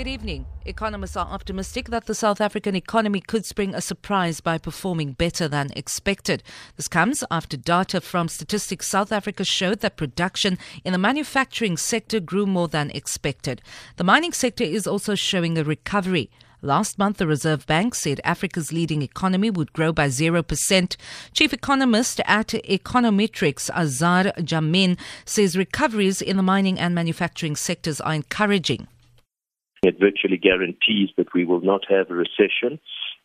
Good evening. Economists are optimistic that the South African economy could spring a surprise by performing better than expected. This comes after data from Statistics South Africa showed that production in the manufacturing sector grew more than expected. The mining sector is also showing a recovery. Last month, the Reserve Bank said Africa's leading economy would grow by 0%. Chief economist at Econometrix, Azar Jammine, says recoveries in the mining and manufacturing sectors are encouraging. It virtually guarantees that we will not have a recession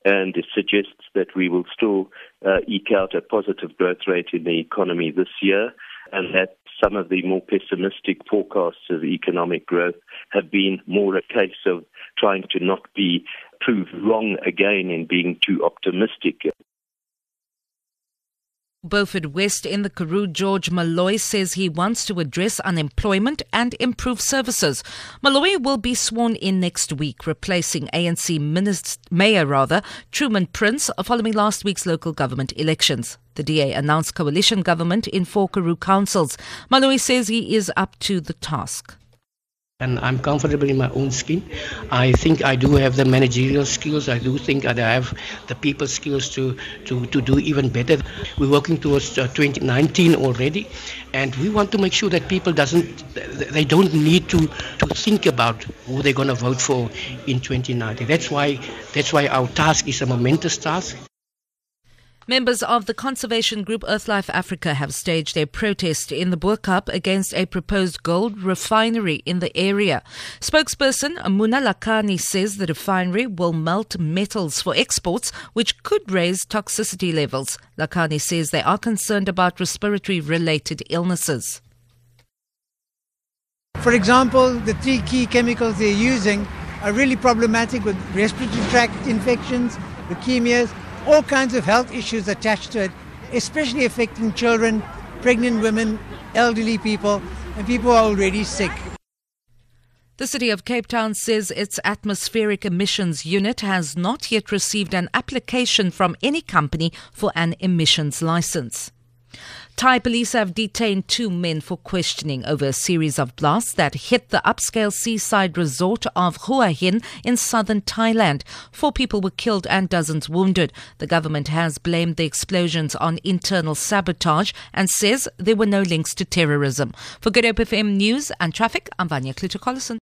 and it suggests that we will still uh, eke out a positive growth rate in the economy this year and that some of the more pessimistic forecasts of economic growth have been more a case of trying to not be proved wrong again in being too optimistic. Beaufort West in the Karoo, George Malloy says he wants to address unemployment and improve services. Malloy will be sworn in next week, replacing ANC Minister, Mayor rather Truman Prince following last week's local government elections. The DA announced coalition government in four Karoo councils. Malloy says he is up to the task and I'm comfortable in my own skin. I think I do have the managerial skills. I do think I have the people skills to, to, to do even better. We're working towards uh, 2019 already, and we want to make sure that people doesn't they don't need to, to think about who they're going to vote for in 2019. That's why that's why our task is a momentous task. Members of the conservation group Earthlife Africa have staged a protest in the Bo-Kaap against a proposed gold refinery in the area. Spokesperson Muna Lakhani says the refinery will melt metals for exports, which could raise toxicity levels. Lakhani says they are concerned about respiratory related illnesses. For example, the three key chemicals they're using are really problematic with respiratory tract infections, leukemias, all kinds of health issues attached to it, especially affecting children, pregnant women, elderly people, and people who are already sick. The City of Cape Town says its atmospheric emissions unit has not yet received an application from any company for an emissions license. Thai police have detained two men for questioning over a series of blasts that hit the upscale seaside resort of Hua Hin in southern Thailand. Four people were killed and dozens wounded. The government has blamed the explosions on internal sabotage and says there were no links to terrorism. For Good Hope FM News and Traffic, I'm Vanya Kluter-Collison.